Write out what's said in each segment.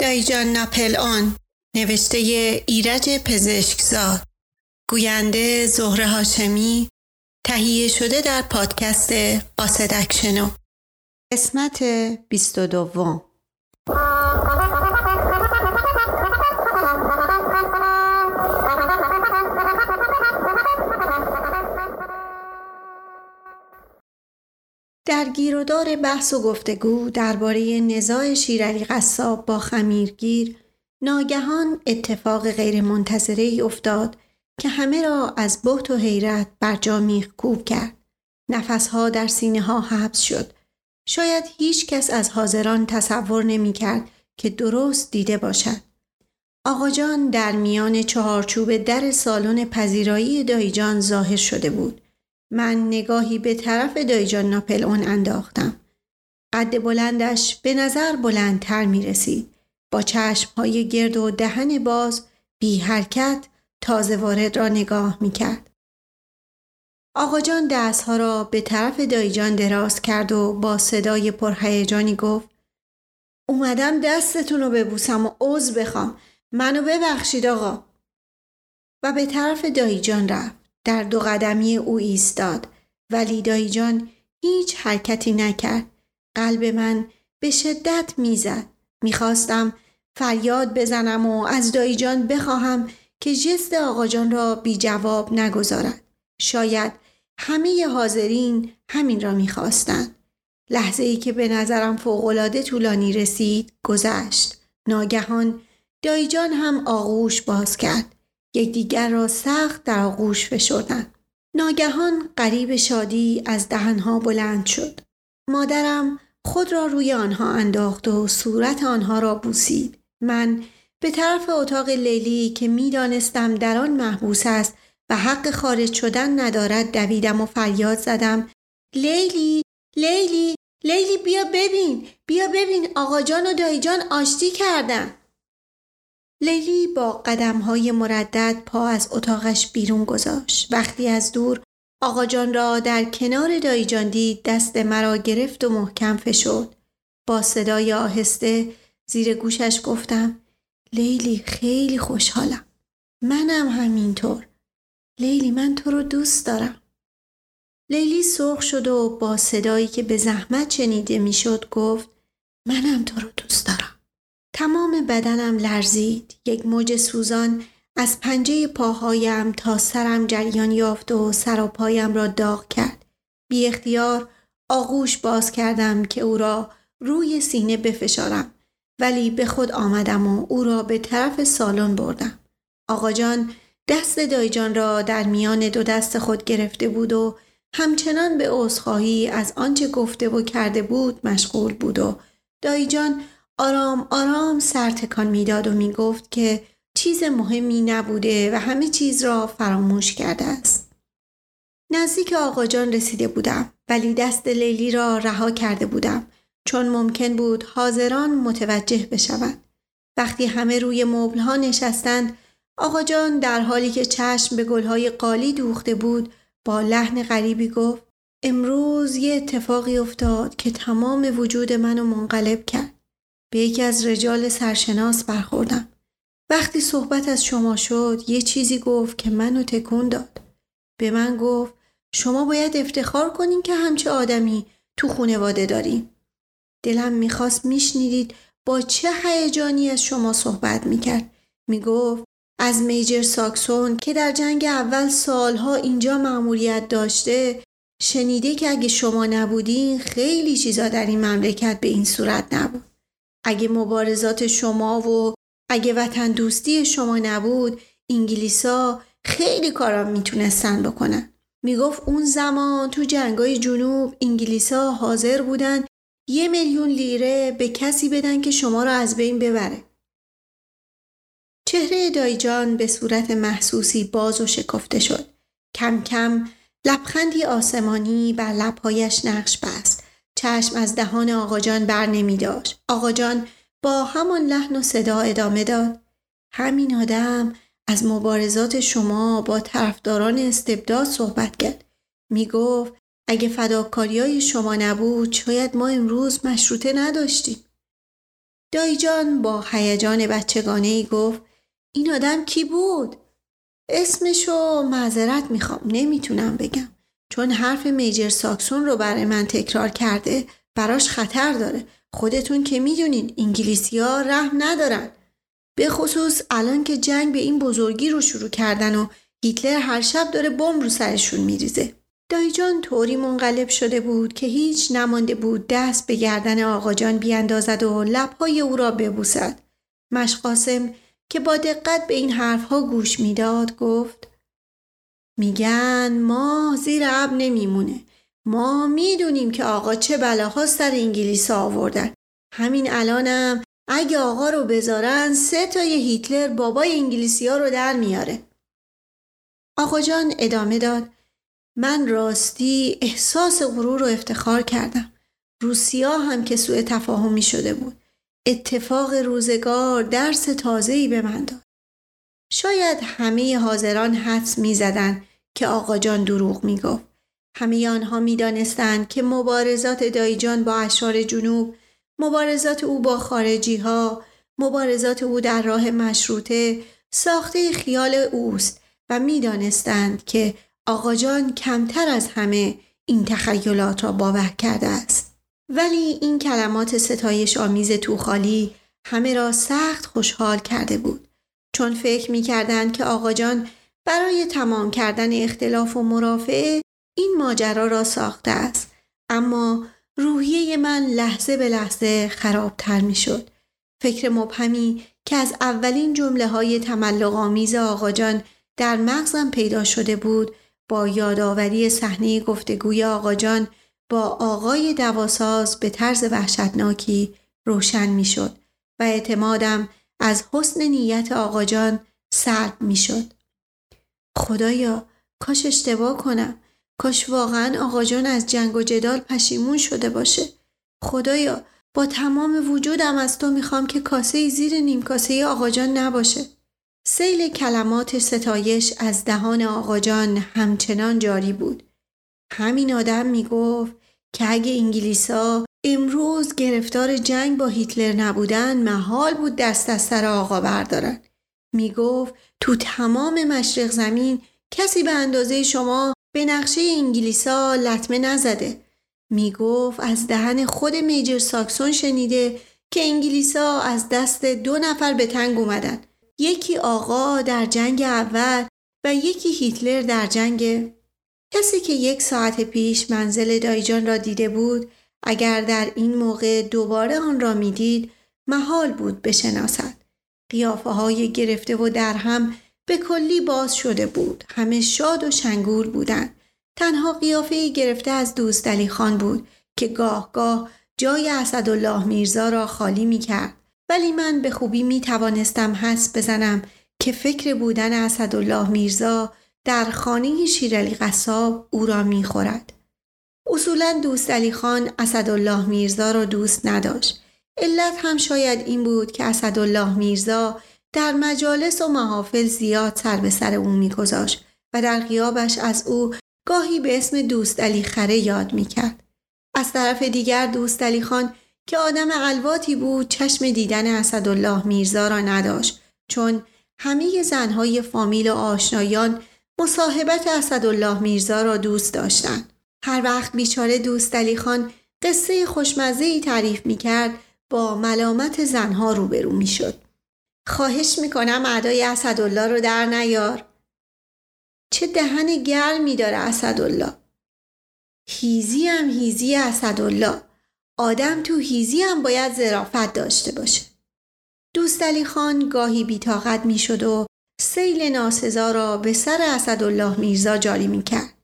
دایجان ناپل آن نوشته ایرج پزشکزاد. گوینده زهره هاشمی تهیه شده در پادکست قاصد اکشنو قسمت 22 در گیرودار بحث و گفتگو درباره نزاع شیرعلی قصاب با خمیرگیر ناگهان اتفاق غیرمنتظره ای افتاد که همه را از بحت و حیرت بر جا کوب کرد. نفسها در سینه ها حبس شد. شاید هیچ کس از حاضران تصور نمی کرد که درست دیده باشد. آقا جان در میان چهارچوب در سالن پذیرایی دایجان ظاهر شده بود. من نگاهی به طرف دایجان ناپل اون انداختم. قد بلندش به نظر بلندتر می رسید. با چشم های گرد و دهن باز بی حرکت تازه وارد را نگاه می کرد. آقا جان دستها را به طرف دایجان دراز کرد و با صدای پرهیجانی گفت اومدم دستتون رو ببوسم و عوض بخوام منو ببخشید آقا و به طرف دایجان رفت در دو قدمی او ایستاد. ولی دایجان هیچ حرکتی نکرد. قلب من به شدت می‌زد. می‌خواستم فریاد بزنم و از دایجان بخواهم که جست آقاجان را بی جواب نگذارد. شاید همه حاضرین همین را می‌خواستند. لحظه ای که به نظرم فوقالعاده طولانی رسید گذشت. ناگهان دایجان هم آغوش باز کرد. یکدیگر را سخت در آغوش فشردند. ناگهان قریب شادی از دهنها بلند شد. مادرم خود را روی آنها انداخت و صورت آنها را بوسید. من به طرف اتاق لیلی که می‌دانستم در آن محبوس است و حق خارج شدن ندارد دویدم و فریاد زدم. لیلی لیلی لیلی بیا ببین بیا ببین. آقا جان و دایی جان آشتی کردن. لیلی با قدم های مردد پا از اتاقش بیرون گذاشت. وقتی از دور آقا جان را در کنار دایی جان دید دست مرا گرفت و محکم فشرد. با صدای آهسته زیر گوشش گفتم لیلی خیلی خوشحالم. منم همینطور. لیلی من تو رو دوست دارم. لیلی سرخ شد و با صدایی که به زحمت شنیده می‌شد گفت منم تو رو دوست دارم. تمام بدنم لرزید. یک موج سوزان از پنجه پاهایم تا سرم جریان یافت و سر و پایم را داغ کرد. بی اختیار آغوش باز کردم که او را روی سینه بفشارم ولی به خود آمدم و او را به طرف سالن بردم. آقا جان دست دایجان را در میان دو دست خود گرفته بود و همچنان به عذرخواهی از آنچه گفته و کرده بود مشغول بود و دایجان آرام آرام سر تکان می‌داد و می‌گفت که چیز مهمی نبوده و همه چیز را فراموش کرده است. نزدیک آقا جان رسیده بودم ولی دست لیلی را رها کرده بودم چون ممکن بود حاضران متوجه بشوند. وقتی همه روی مبلها نشستند آقا جان در حالی که چشم به گلهای قالی دوخته بود با لحن غریبی گفت امروز یه اتفاقی افتاد که تمام وجود منو منقلب کرد. به یکی از رجال سرشناس برخوردم. وقتی صحبت از شما شد یه چیزی گفت که منو تکون داد. به من گفت شما باید افتخار کنین که همچه آدمی تو خونواده داریم. دلم می‌خواست میشنیدید با چه هیجانی از شما صحبت می‌کرد. می‌گفت از میجر ساکسون که در جنگ اول سالها اینجا معمولیت داشته شنیده که اگه شما نبودین خیلی چیزا در این مملکت به این صورت نبود. اگه مبارزات شما و اگه وطن دوستی شما نبود انگلیسا خیلی کارا می‌تونستن بکنن. می‌گفت اون زمان تو جنگای جنوب انگلیسا حاضر بودن یه میلیون لیره به کسی بدن که شما را از بین ببره. چهره دایجان به صورت محسوسی باز و شکفته شد. کم کم لبخندی آسمانی بر لبهایش نقش بست. چشم از دهان آقاجان بر نمی داشت. آقاجان با همان لحن و صدا ادامه داد. همین آدم از مبارزات شما با طرفداران استبداد صحبت کرد. می گفت اگه فداکاری های شما نبود شاید ما امروز مشروطه نداشتیم. دایجان با هیجان بچگانه ای گفت این آدم کی بود؟ اسمشو معذرت می‌خوام نمی‌تونم بگم چون حرف میجر ساکسون رو برای من تکرار کرده براش خطر داره. خودتون که می‌دونین انگلیسی ها رحم ندارن. به خصوص الان که جنگ به این بزرگی رو شروع کردن و هیتلر هر شب داره بمب رو سرشون میریزه. دایجان طوری منقلب شده بود که هیچ نمانده بود دست به گردن آقاجان بیاندازد و لبهای او را ببوسد. مشقاسم که با دقت به این حرفها گوش می‌داد گفت میگن ما زیر اب نمیمونه. ما می‌دونیم که آقا چه بلاها سر انگلیس آوردن. همین الانم اگه آقا رو بذارن سه تای هیتلر بابای انگلیسی ها رو در میاره. آقا جان ادامه داد. من راستی احساس غرور و افتخار کردم. روسیا هم که سوء تفاهمی شده بود. اتفاق روزگار درس تازه‌ای به من داد. شاید همه حاضران حدس می‌زدند که آقا جان دروغ می‌گفت. همه آنها می‌دانستند که مبارزات دایجان با اشار جنوب مبارزات او با خارجی ها مبارزات او در راه مشروطه ساخته خیال اوست و می‌دانستند که آقا جان کمتر از همه این تخیلات را باور کرده است. ولی این کلمات ستایش آمیز توخالی همه را سخت خوشحال کرده بود. چون فکر می کردند که آقا جان برای تمام کردن اختلاف و مرافعه این ماجرا را ساخته است اما روحیه من لحظه به لحظه خرابتر می شد. فکر مبهمی که از اولین جمله های تملق آمیز آقاجان در مغزم پیدا شده بود با یادآوری صحنه گفتگوی آقاجان با آقای دواساز به طرز وحشتناکی روشن می شد و اعتمادم از حسن نیت آقاجان سلب می شد. خدایا کاش اشتباه کنم. کاش واقعا آقا جان از جنگ و جدال پشیمون شده باشه. خدایا با تمام وجودم از تو می‌خوام که کاسه زیر نیم کاسه آقا جان نباشه. سیل کلمات ستایش از دهان آقا جان همچنان جاری بود. همین آدم می‌گفت که اگه انگلیسا امروز گرفتار جنگ با هیتلر نبودن محال بود دست از سر آقا بردارن. می‌گفت تو تمام مشرق زمین کسی به اندازه شما به نقشه انگلیسا لطمه نزده. می گفت از دهن خود میجر ساکسون شنیده که انگلیسا از دست دو نفر به تنگ اومدن. یکی آقا در جنگ اول و یکی هیتلر در جنگ. کسی که یک ساعت پیش منزل دایجان را دیده بود اگر در این موقع دوباره آن را می‌دید محال بود بشناسد. قیافه های گرفته و در هم به کلی باز شده بود همه شاد و شنگول بودند تنها قیافه گرفته از دوست علی خان بود که گاه گاه جای اسدالله میرزا را خالی می کرد ولی من به خوبی می توانستم حس بزنم که فکر بودن اسدالله میرزا در خانه شیرالی قصاب او را می خورد. اصولا دوست علی خان اسدالله میرزا را دوست نداشت. علت هم شاید این بود که اسدالله میرزا در مجالس و محافل زیاد سر به سر او میگذاشت و در غیابش از او گاهی به اسم دوست علی خره یاد می‌کرد. از طرف دیگر دوست علی خان که آدم الواتی بود چشم دیدن اسدالله میرزا را نداشت چون همه زنهای فامیل و آشنایان مصاحبت اسدالله میرزا را دوست داشتند. هر وقت بیچاره دوست علی خان قصه خوشمزه ای تعریف می کرد با ملامت زنها روبرو می شد. خواهش می‌کنم اعدای اسدالله رو در نیار. چه دهن گرمی داره اسدالله. هیزی هم هیزی اسدالله. آدم تو هیزی هم باید زرافت داشته باشه. دوست علی خان گاهی بیتاقت می‌شد و سیل ناسزا را به سر اسدالله میرزا جاری می‌کرد.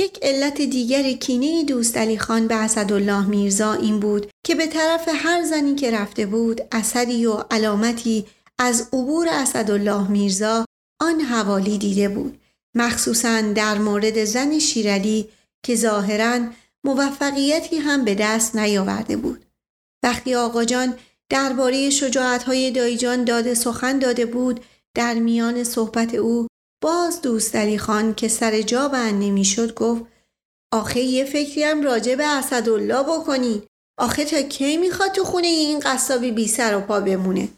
یک علت دیگر کینه دوست علی خان به اسدالله میرزا این بود که به طرف هر زنی که رفته بود اثری و علامتی از عبور اسدالله میرزا آن حوالی دیده بود. مخصوصا در مورد زن شیرعلی که ظاهرا موفقیتی هم به دست نیاورده بود. وقتی آقا جان درباره شجاعتهای دایجان داده سخن داده بود در میان صحبت او باز دوست علی خان که سر جا بند نمی‌شد گفت آخه یه فکری هم راجع به اسدالله بکنید آخه تا کی می‌خواد تو خونه این قصابی بی سر و پا بمونه؟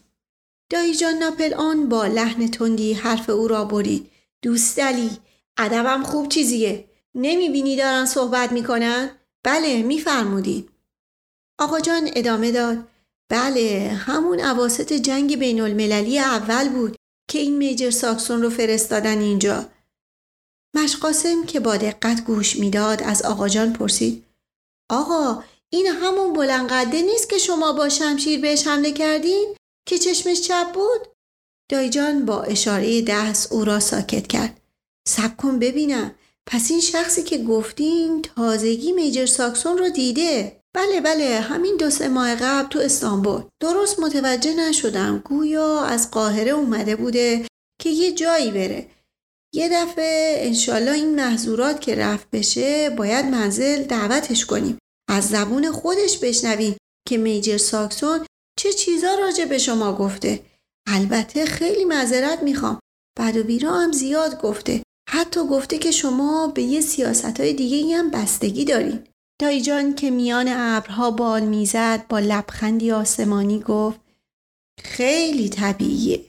دایی جان ناپل آن با لحن تندی حرف او را برید. دوست دلی ادبم خوب چیزیه. نمی‌بینی دارن صحبت می‌کنن؟ بله میفرمودید. آقا جان ادامه داد. بله همون عواست جنگ بین المللی اول بود. که این میجر ساکسون رو فرستادن اینجا. مشقاسم که با دقت گوش می‌داد از آقا جان پرسید. آقا این همون بلنقده نیست که شما با شمشیر بهش حمله کردین که چشمش چپ بود؟ دایجان با اشاره دست او را ساکت کرد. سب کن ببینم. پس این شخصی که گفتین تازگی میجر ساکسون رو دیده. بله بله همین دو سه ماه قبل تو استانبول. درست متوجه نشدم. گویا از قاهره اومده بوده که یه جایی بره. یه دفعه انشالله این محضورات که رفت بشه باید منزل دعوتش کنیم. از زبون خودش بشنویم که میجر ساکسون چه چیزا راجع به شما گفته. البته خیلی معذرت می‌خوام. بعد و بیرا هم زیاد گفته. حتی گفته که شما به یه سیاست های دیگه هم بستگی دارین. دایی جان که میان ابرها بال می‌زد با لبخندی آسمانی گفت خیلی طبیعیه.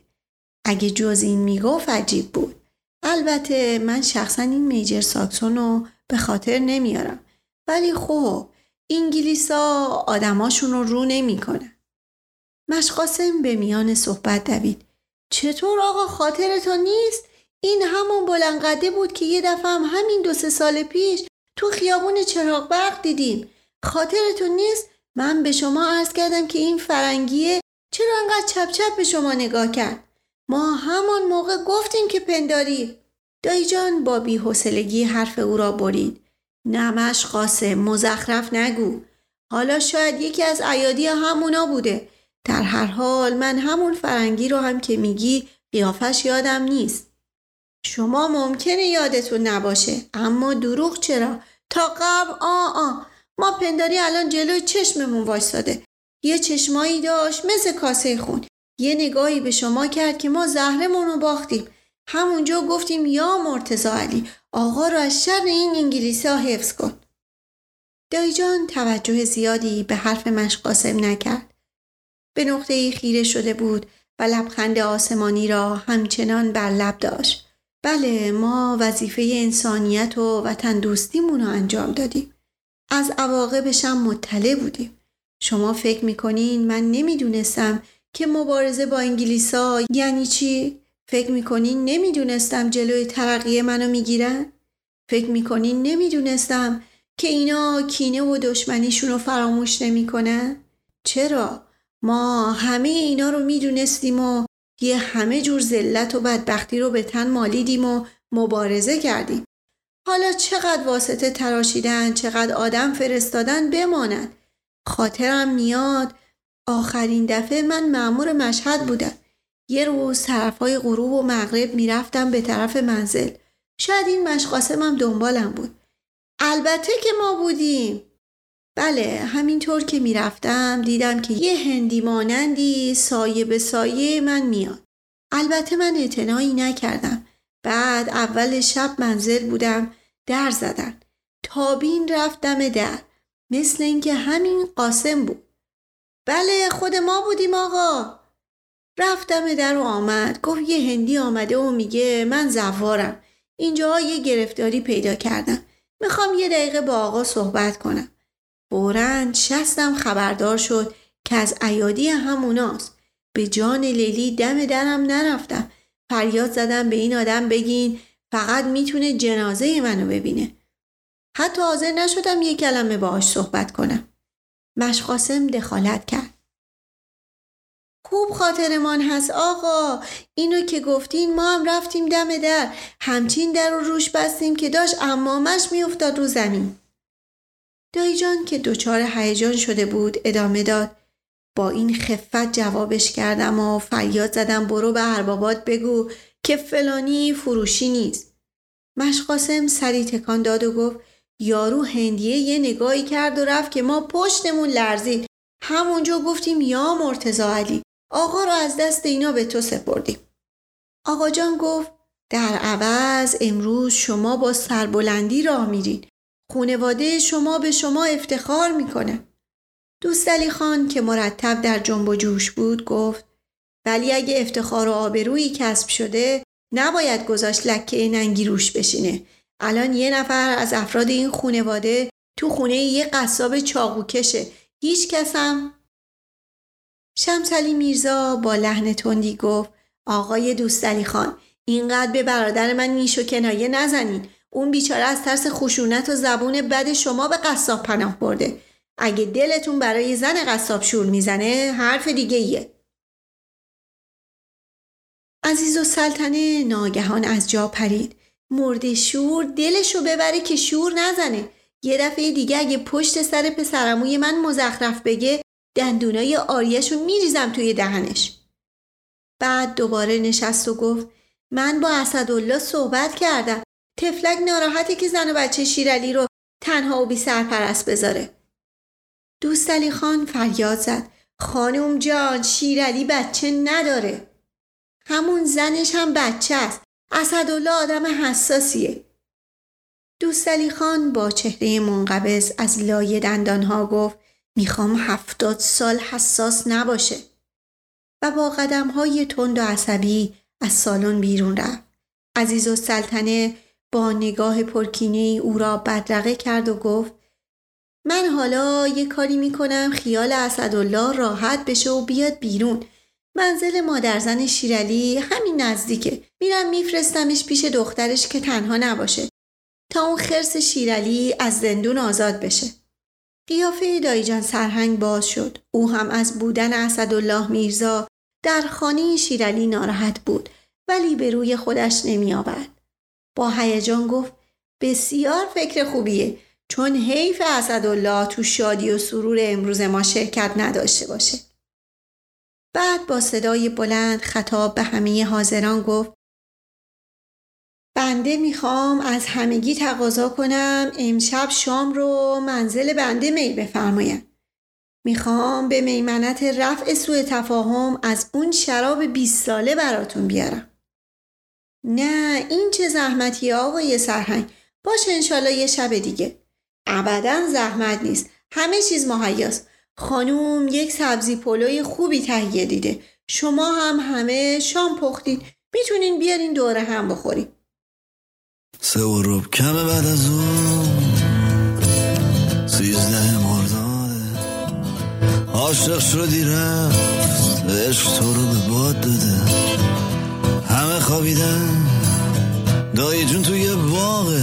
اگه جز این می‌گفت عجیب بود. البته من شخصا این میجر ساکسون رو به خاطر نمیارم. ولی خب انگلیسا آدماشون رو رو نمی‌کنن. مشقاسم به میان صحبت دوید. چطور آقا؟ خاطرتون نیست؟ این همون بلنقده بود که یه دفعه هم همین دو سه سال پیش تو خیابون چراغ برق دیدیم. خاطرتون نیست؟ من به شما عرض کردم که این فرنگیه چرا انقدر چپ چپ به شما نگاه کرد؟ ما همان موقع گفتیم که پنداری. دایی جان با بیحسلگی حرف او را برید. نمش قاسم مزخرف نگو. حالا شاید یکی از ایادی همونا بوده. در هر حال من همون فرنگی رو هم که میگی قیافش یادم نیست. شما ممکنه یادتون نباشه. اما دروغ چرا؟ تا قبل آ آ. ما پنداری الان جلوی چشممون وایساده یه چشمایی داشت مثل کاسه خون. یه نگاهی به شما کرد که ما زهرمون رو باختیم. همونجا گفتیم یا مرتزا علی آقا رو از شر این انگلیسی ها حفظ کن. دایجان توجه زیادی به حرف مشقاسم نکرد. به نقطه خیره شده بود و لبخند آسمانی را همچنان بر لب داشت. بله ما وظیفه انسانیت و وطن دوستیمون رو انجام دادیم از عواقبشم مطلع بودیم شما فکر می‌کنین من نمی‌دونستم که مبارزه با انگلیسا یعنی چی؟ فکر می‌کنین نمی‌دونستم جلوی ترقیه منو می‌گیرن؟ فکر می‌کنین نمی‌دونستم که اینا کینه و دشمنیشون رو فراموش نمی‌کنن؟ چرا؟ ما همه اینا رو می‌دونستیم و یه همه جور ذلت و بدبختی رو به تن مالیدیم و مبارزه کردیم. حالا چقدر واسطه تراشیدن چقدر آدم فرستادن بماند. خاطرم میاد آخرین دفعه من معمور مشهد بودم. یه روز طرفای غروب و مغرب می‌رفتم به طرف منزل. شاید این مشقاسمم دنبالم بود. البته که ما بودیم. بله همینطور که می‌رفتم دیدم که یه هندی مانندی سایه به سایه من میاد. البته من اعتنایی نکردم. بعد اول شب منزل بودم در زدن. تابین رفتم در. مثل اینکه همین قاسم بود. بله خود ما بودیم آقا. رفتم در و آمد. گفت یه هندی آمده و میگه من زوارم. اینجا یه گرفتاری پیدا کردم. می‌خوام یه دقیقه با آقا صحبت کنم. فورا شستم خبردار شد که از ایادی هموناست. به جان لیلی دم درم نرفتم. فریاد زدم به این آدم بگین فقط می‌تونه جنازه منو ببینه. حتی حاضر نشدم یک کلمه باهاش صحبت کنم. مشقاسم دخالت کرد. خوب خاطرمان هست آقا. اینو که گفتین ما هم رفتیم دم در. همچین در رو روش بستیم که داشت امامش میافتاد رو زمین. دایی جان که دچار هیجان شده بود ادامه داد. با این خفت جوابش کردم و فریاد زدم برو به اربابات بگو که فلانی فروشی نیست. مشقاسم سری تکان داد و گفت یارو هندیه یه نگاهی کرد و رفت که ما پشتمون لرزید همونجا گفتیم یا مرتزا علی. آقا رو از دست اینا به تو سپردیم. آقا جان گفت در عوض امروز شما با سربلندی راه میرین. خونواده شما به شما افتخار می‌کنه. دوست علی خان که مرتب در جنب و جوش بود گفت ولی اگه افتخار و آبرویی کسب شده نباید گذاشت لکه ننگی روش بشینه. الان یه نفر از افراد این خونواده تو خونه یه قصاب چاقو کشه هیچ کسم. شمسلی میرزا با لحن تندی گفت آقای دوستعلی خان اینقدر به برادر من نیش و کنایه نزنین. اون بیچاره از ترس خشونت و زبون بد شما به قصاب پناه برده. اگه دلتون برای زن قصاب شور می‌زنه حرف دیگه ایه. عزیز و سلطنه ناگهان از جا پرید. مرد شور دلشو ببره که شور نزنه. یه دفعه دیگه اگه پشت سر پسرموی من مزخرف بگه دندونای آریشو میریزم توی دهنش. بعد دوباره نشست و گفت من با اسدالله صحبت کردم. تفلک ناراحته که زن و بچه شیرالی رو تنها و بی سرپرست بذاره. دوست علی خان فریاد زد. خانم جان شیرالی بچه نداره. همون زنش هم بچه است. اسدالله آدم حساسیه. دوست علی خان با چهره منقبض از لای دندانها گفت می‌خوام هفتاد سال حساس نباشه. و با قدم های تند و عصبی از سالن بیرون رفت. عزیز و سلطنه با نگاه پرکینه او را بدرقه کرد و گفت من حالا یه کاری می‌کنم خیال اسدالله راحت بشه و بیاد بیرون. منزل مادرزن شیرالی همین نزدیکه. میرم میفرستمش پیش دخترش که تنها نباشه. تا اون خرس شیرالی از زندون آزاد بشه. قیافه دایجان سرهنگ باز شد. او هم از بودن اسدالله میرزا در خانه شیرالی ناراحت بود ولی به روی خودش نمی آورد. با هیجان گفت بسیار فکر خوبیه چون حیف اسدالله تو شادی و سرور امروز ما شرکت نداشته باشه. بعد با صدای بلند خطاب به همه حاضران گفت بنده می‌خوام از همگی تقاضا کنم امشب شام رو منزل بنده میل بفرمایند. می‌خوام به میمنت رفع سوء تفاهم از اون شراب 20 ساله براتون بیارم. نه این چه زحمتی آقای سرهنگ باش انشالله یه شب دیگه. ابدا زحمت نیست. همه چیز مهیاست. خانوم یک سبزی پلوی خوبی تهیه دیده. شما هم همه شام پختید. می‌تونین بیارین دوره هم بخورید. سه و روب کمه بعد از اون سیزده مرداده عاشق شدی رفت عشق تو رو به باد داده همه خوابیدن دایی جون توی باغه.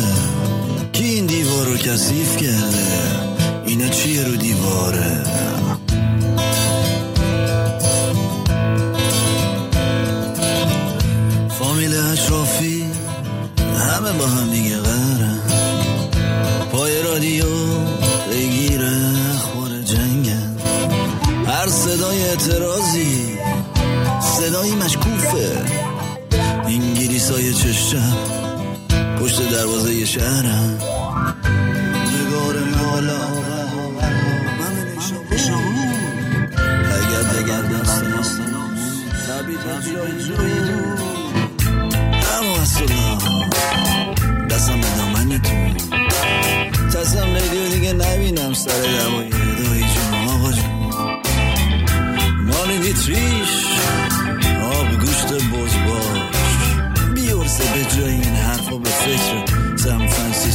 کی این دیوار رو کثیف کرده؟ اینا چیه رو دیواره؟ فامیل اشرافی همه با هم دیگه قرن پای رادیو بگیره اخبار جنگن. هر صدای اعتراضی صدایی مشکوفه. انگلیس های چشم پشت دروازه شهرم. نگار مالا. اگر دگر دست جای اما اصلا دستم به دامن تو. تصم ریدیو دیگه نبینم سر دوای دایی جون آقا جون. مال ویتریش آب گوشت بز حرفا به فکر